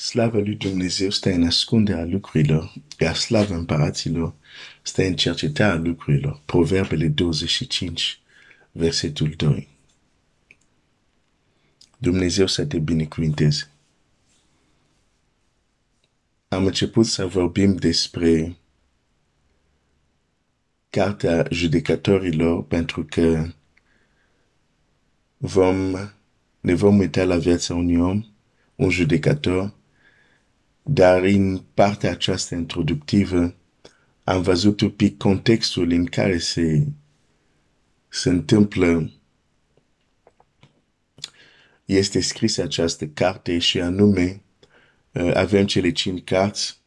Slava lui Dumnezeu stă în ascunderea lucrurilor, iar slava împăraților stă în cercetarea lucrurilor. Proverbele 25, versetul 2. Dumnezeu să te binecuvinteze. Am început să vorbim despre Cartea Judecătorilor pentru că vom, ne vom uita la viața unui om, un judecător, dar în partea aceasta introductivă am văzut un pic contextul în care se, se întâmplă este scrisă această carte și anume uh, avem cele cinci cărți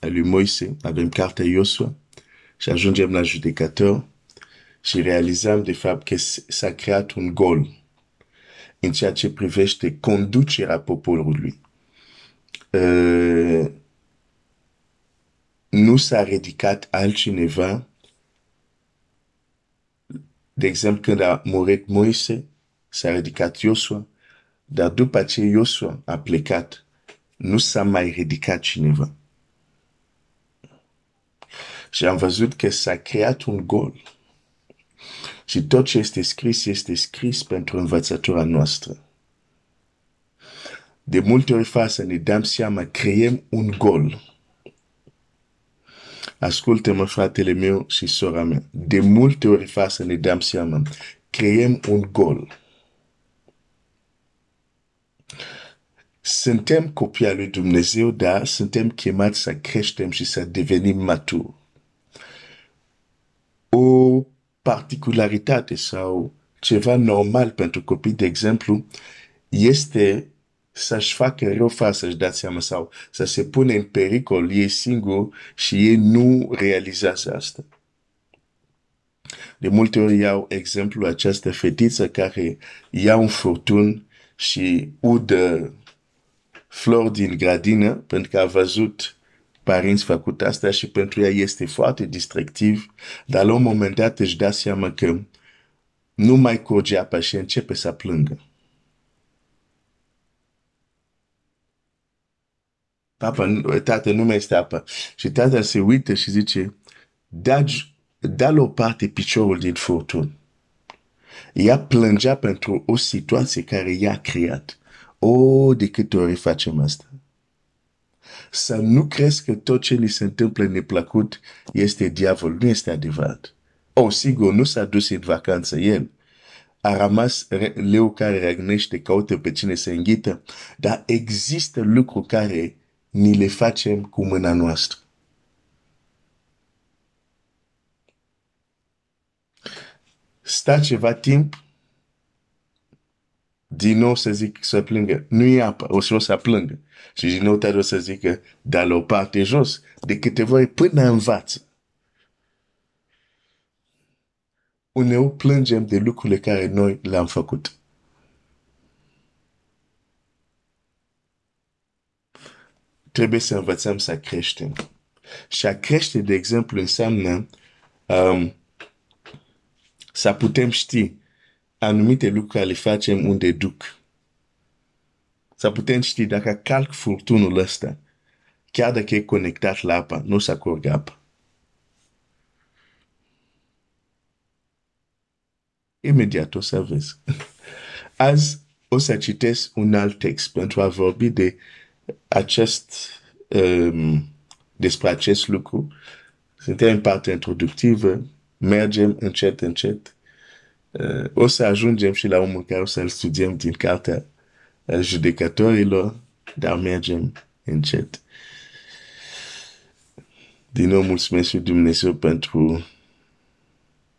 a lui Moise, avem cartea Iosua și ajungem la judecător și realizăm de fapt că s-a creat un gol în ceea ce privește conducerea poporului. Uh, nu s-a ridicat altcineva, de exemplu când a murit Moise, s-a ridicat Iosua, dar după ce Iosua a plecat, nu s-a mai ridicat cineva. Și am văzut că s-a creat un gol. Și tot ce este scris este scris pentru învățătura noastră. De multe ori fa să ne dăm seama, creăm un gol. Ascultă-mă, fratele meu și sora mea. De multe ori fa să ne dăm seama, creăm un gol. Suntem copii al lui Dumnezeu, dar suntem chemați să creștem și să devenim maturi. O particularitate sau ceva normal pentru copii, de exemplu, este să-și facă rău fără să-și dați seama sau să se pune în pericol ei singur și ei nu realizează asta. De multe ori iau exemplu această fetiță care ia un furtun și udă flori din grădină pentru că a văzut părinți făcut asta și pentru ea este foarte distractiv, dar la un moment dat își dă seama că nu mai curge apa și începe să plângă. Papa, tată, nu mai este apă. Și tata se uită și zice, da, da la o parte piciorul din furtun. Ea plângea pentru o situație care i-a creat. O, de câte ori facem asta? Să nu crezi că tot ce ni se întâmplă neplăcut este diavol. Nu este adevărat. O, sigur, nu s-a dus în vacanță el. A rămas leu care răgnește, caută pe cine să înghită, dar există lucruri care ni le facem cu mâna noastră. Sta ceva timp, din nou să zic să plângă. Nu e apă, o să o să plângă. Și din nou te să zică, dar la o parte jos, de câteva ori până învață. Uneori plângem de lucrurile care noi le-am făcut. Trebuie să învățăm să creștem. Și a crește, de exemplu, înseamnă um, să putem ști anumite lucruri care le facem unde duc. Să putem ști dacă calc furtunul ăsta, chiar dacă e conectat la apa, nu să curgă apă. Imediat o să vezi. Azi o să citesc un alt text pentru a vorbi de acest, um, despre acest lucru. Suntem în partea introductivă, mergem încet, încet uh, o să ajungem și la omul care o să-l studiem din cartea uh, judecătorilor, dar mergem încet. Din nou mulțumesc lui Dumnezeu pentru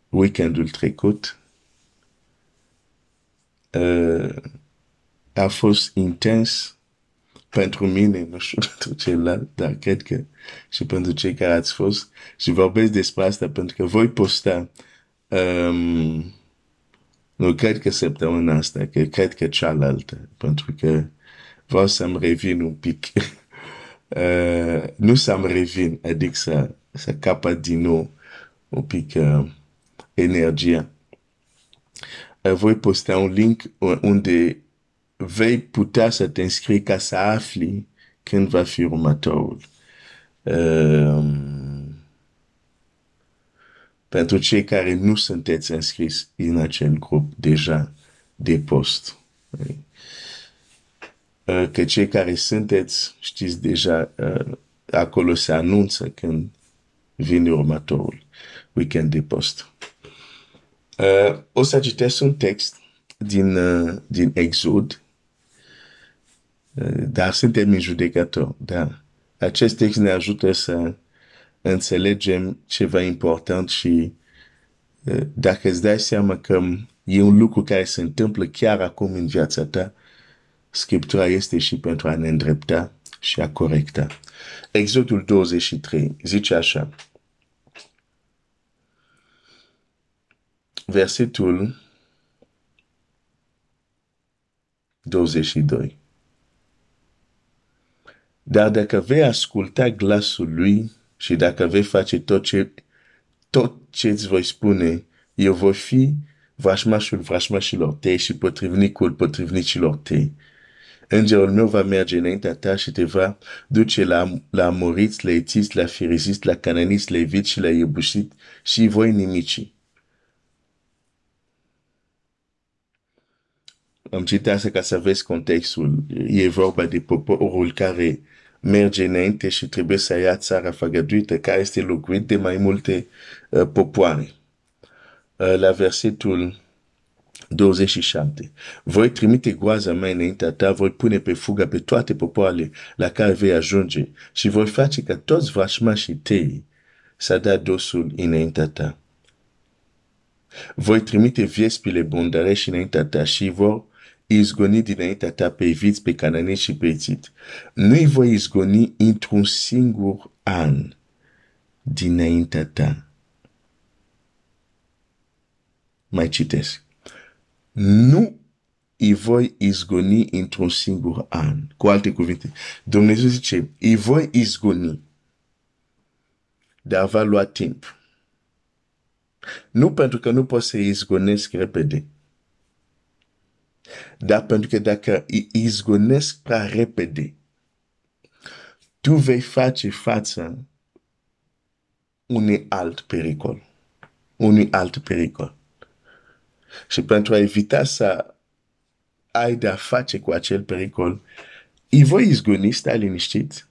weekendul trecut. Uh, a fost intens pentru mine, nu știu pentru celălalt, dar cred că și pentru cei care ați fost. Și vorbesc despre asta pentru că voi posta um, nu cred că săptămâna asta, că cred că cealaltă, pentru că vreau să-mi revin un pic. uh, nu să-mi revin, adică să, să capăt din nou un pic uh, energia. Uh, voi posta un link unde vei putea să te înscrii ca să afli când va fi următorul. Um, pentru cei care nu sunteți înscris în acel grup deja de post. Uh, că cei care sunteți, știți deja, uh, acolo se anunță când vine următorul weekend de post. Uh, o să citesc un text din, din Exod, dar suntem în judecător. Da. Acest text ne ajută să înțelegem ceva important și dacă îți dai seama că e un lucru care se întâmplă chiar acum în viața ta, Scriptura este și pentru a ne îndrepta și a corecta. Exodul 23 zice așa. Versetul 22. Dar dacă vei asculta glasul lui și dacă vei face tot ce, tot ce îți voi spune, eu voi fi vrașmașul vrașmașilor tăi și potrivnicul potrivnicilor tăi. Îngerul meu va merge înaintea ta și te va duce la, la moriți, la etiți, la firiziți, la cananiți, la eviți și la iebușit și voi nimici. Am citit asta ca să vezi contextul. E vorba de poporul care merge înainte și trebuie să ia țara făgăduită, care este locuit de mai multe uh, popoare. Uh, la versetul 27. Voi trimite groaza mea înaintea ta, voi pune pe fugă pe toate popoarele la care vei ajunge și voi face ca toți vrășmașii tăi să dea dosul înaintea ta. Voi trimite viespile bundărești înaintea ta și vor izgoni dinaintea ta pe viți, pe canani și pe ețit. Nu-i voi izgoni într-un singur an dinaintea ta. Mai citesc nu îi voi izgoni într-un singur an. Cu alte cuvinte, Dumnezeu zice, îi voi izgoni, dar va lua timp. Nu pentru că nu pot să izgonesc repede, dar pentru că dacă îi izgonesc prea repede, tu vei face față unui alt pericol. Unui alt pericol. Și pentru a evita să ai de-a face cu acel pericol, îi voi izgoni, stai liniștit,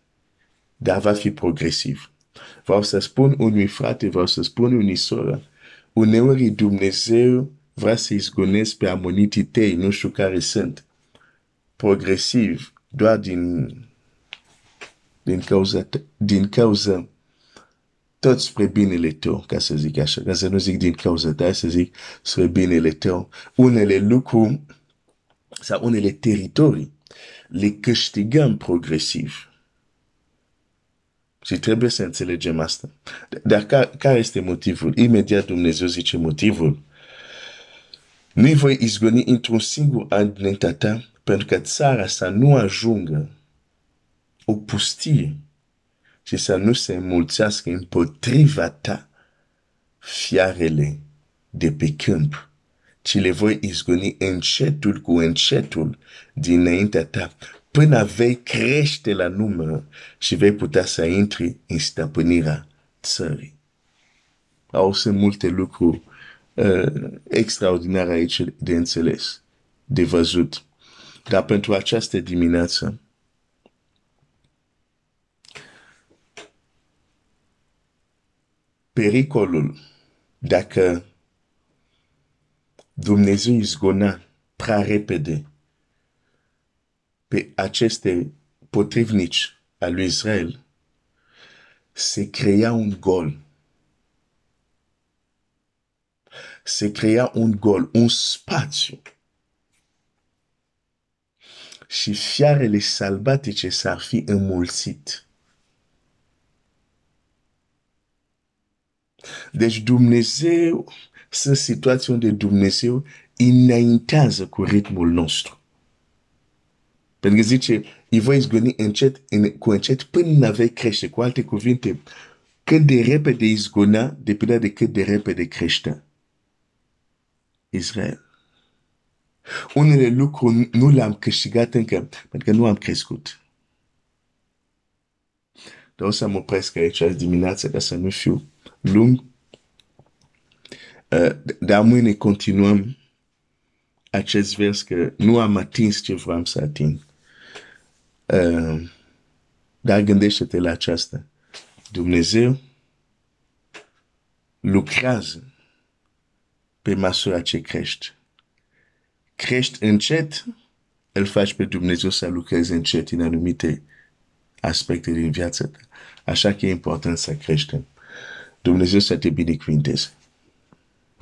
dar va fi progresiv. Vreau să spun unui frate, vreau să spun unui soră, uneori Dumnezeu vrea să izgonesc pe amonitii tăi, nu știu care sunt, progresiv, doar din, din cauza, din cauza tot spre binele tău, ca să zic așa, ca să nu zic din cauza ta, să zic spre binele tău. Unele lucruri sau unele teritorii le câștigăm progresiv. Și trebuie să înțelegem asta. Dar care este motivul? Imediat Dumnezeu zice motivul. Nu voi izgoni într-un singur an din ta, pentru că țara să nu ajungă o pustie și să nu se înmulțească împotriva ta fiarele de pe câmp, ci le voi izgoni încetul cu încetul dinaintea ta, până vei crește la număr și vei putea să intri în stăpânirea țării. Au sunt multe lucruri uh, extraordinare aici de înțeles, de văzut. Dar pentru această dimineață, pericolul dacă Dumnezeu izgona prea repede pe aceste potrivnici al lui Israel, se crea un gol. Se crea un gol, un spațiu. Și fiarele s-ar fi înmulțit. Deci Dumnezeu, sunt situații unde Dumnezeu înaintează cu ritmul nostru. Pentru că zice, îi voi izgoni încet, în, cu încet până vei crește. Cu alte cuvinte, cât de repede izgona, depinde de cât de repede. Israel. Unele lucruri nu le-am câștigat încă, pentru că nu am crescut. dar o să mă opresc aici azi dimineața ca să nu fiu lung. Uh, dar mâine continuăm acest vers că nu am atins ce vreau să ating. Uh, dar gândește-te la aceasta. Dumnezeu lucrează pe măsura ce crești. Crești încet, îl faci pe Dumnezeu să lucreze încet în anumite aspecte din viața ta. Așa că e important să creștem. Dumnezeu să te binecuvinteze.